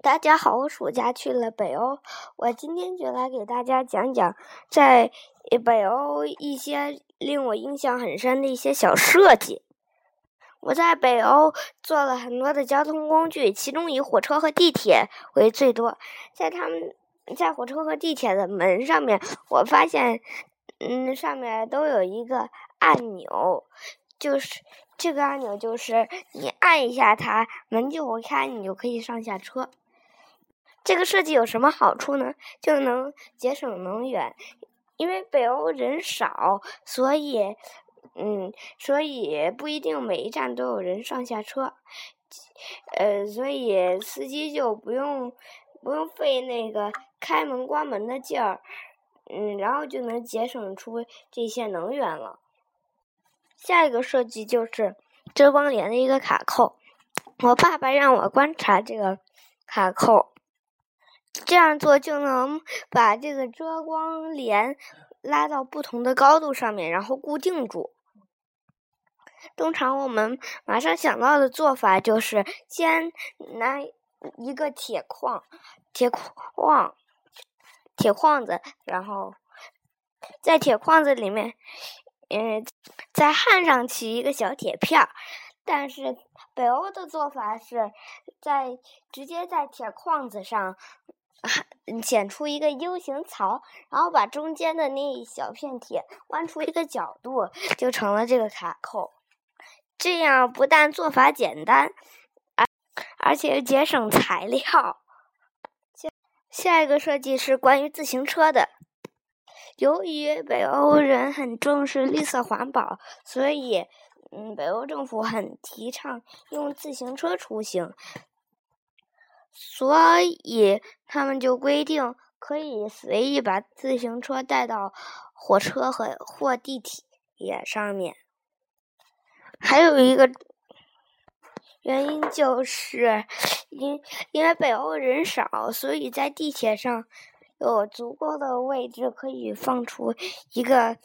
大家好，我暑假去了北欧，我今天就来给大家讲讲在北欧一些令我印象很深的一些小设计。我在北欧坐了很多的交通工具，其中以火车和地铁为最多。在他们在火车和地铁的门上面，我发现，嗯，上面都有一个按钮，就是这个按钮就是你按一下它，门就会开，你就可以上下车。这个设计有什么好处呢？就能节省能源，因为北欧人少，所以，嗯，所以不一定每一站都有人上下车，呃，所以司机就不用不用费那个开门关门的劲儿，嗯，然后就能节省出这些能源了。下一个设计就是遮光帘的一个卡扣，我爸爸让我观察这个卡扣。这样做就能把这个遮光帘拉到不同的高度上面，然后固定住。通常我们马上想到的做法就是先拿一个铁框、铁框、铁框子，然后在铁框子里面，嗯，再焊上去一个小铁片儿。但是北欧的做法是在直接在铁框子上。剪出一个 U 型槽，然后把中间的那一小片铁弯出一个角度，就成了这个卡扣。这样不但做法简单，而而且节省材料。下下一个设计是关于自行车的。由于北欧人很重视绿色环保，所以嗯，北欧政府很提倡用自行车出行。所以他们就规定可以随意把自行车带到火车和或地铁上面。还有一个原因就是，因因为北欧人少，所以在地铁上有足够的位置可以放出一个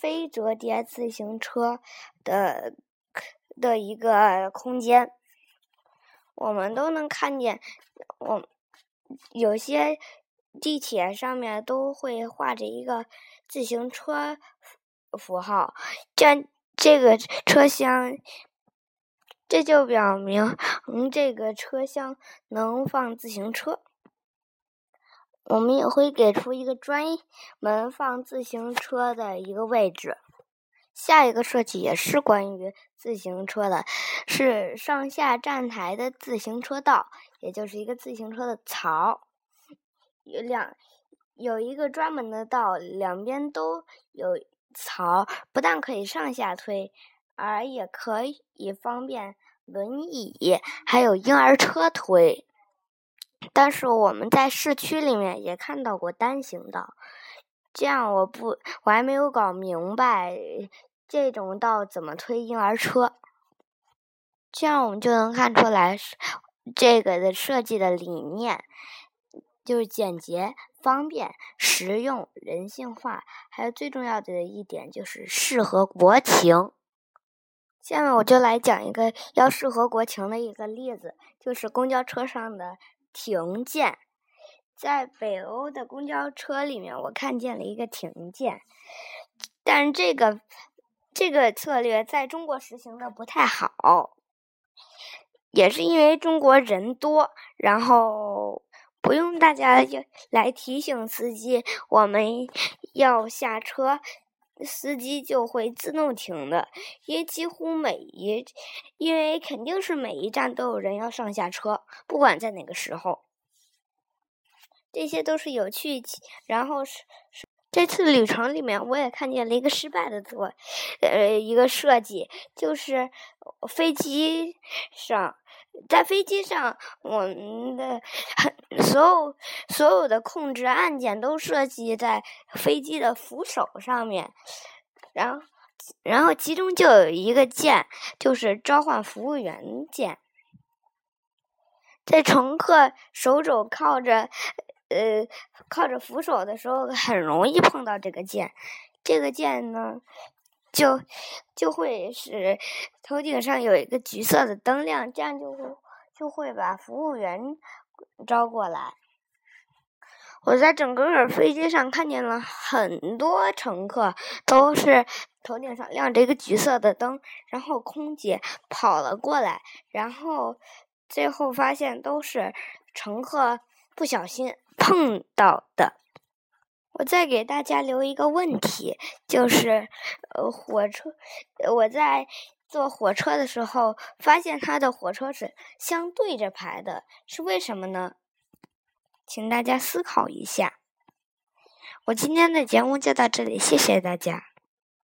非折叠自行车的的一个空间。我们都能看见，我有些地铁上面都会画着一个自行车符号，这这个车厢，这就表明，嗯，这个车厢能放自行车。我们也会给出一个专门放自行车的一个位置。下一个设计也是关于自行车的，是上下站台的自行车道，也就是一个自行车的槽，有两有一个专门的道，两边都有槽，不但可以上下推，而也可以方便轮椅还有婴儿车推。但是我们在市区里面也看到过单行道。这样我不，我还没有搞明白这种道怎么推婴儿车。这样我们就能看出来，这个的设计的理念就是简洁、方便、实用、人性化，还有最重要的一点就是适合国情。下面我就来讲一个要适合国情的一个例子，就是公交车上的停键。在北欧的公交车里面，我看见了一个停键，但这个这个策略在中国实行的不太好，也是因为中国人多，然后不用大家来提醒司机我们要下车，司机就会自动停的，因为几乎每一，因为肯定是每一站都有人要上下车，不管在哪个时候。这些都是有趣，然后是这次旅程里面，我也看见了一个失败的做，呃，一个设计，就是飞机上，在飞机上，我们的所有所有的控制按键都设计在飞机的扶手上面，然后然后其中就有一个键，就是召唤服务员键，在乘客手肘靠着。呃，靠着扶手的时候很容易碰到这个键，这个键呢，就就会使头顶上有一个橘色的灯亮，这样就会就会把服务员招过来。我在整个飞机上看见了很多乘客，都是头顶上亮着一个橘色的灯，然后空姐跑了过来，然后最后发现都是乘客不小心碰到的。我再给大家留一个问题，就是呃，火车，我在坐火车的时候发现它的火车是相对着排的，是为什么呢？请大家思考一下。我今天的节目就到这里，谢谢大家。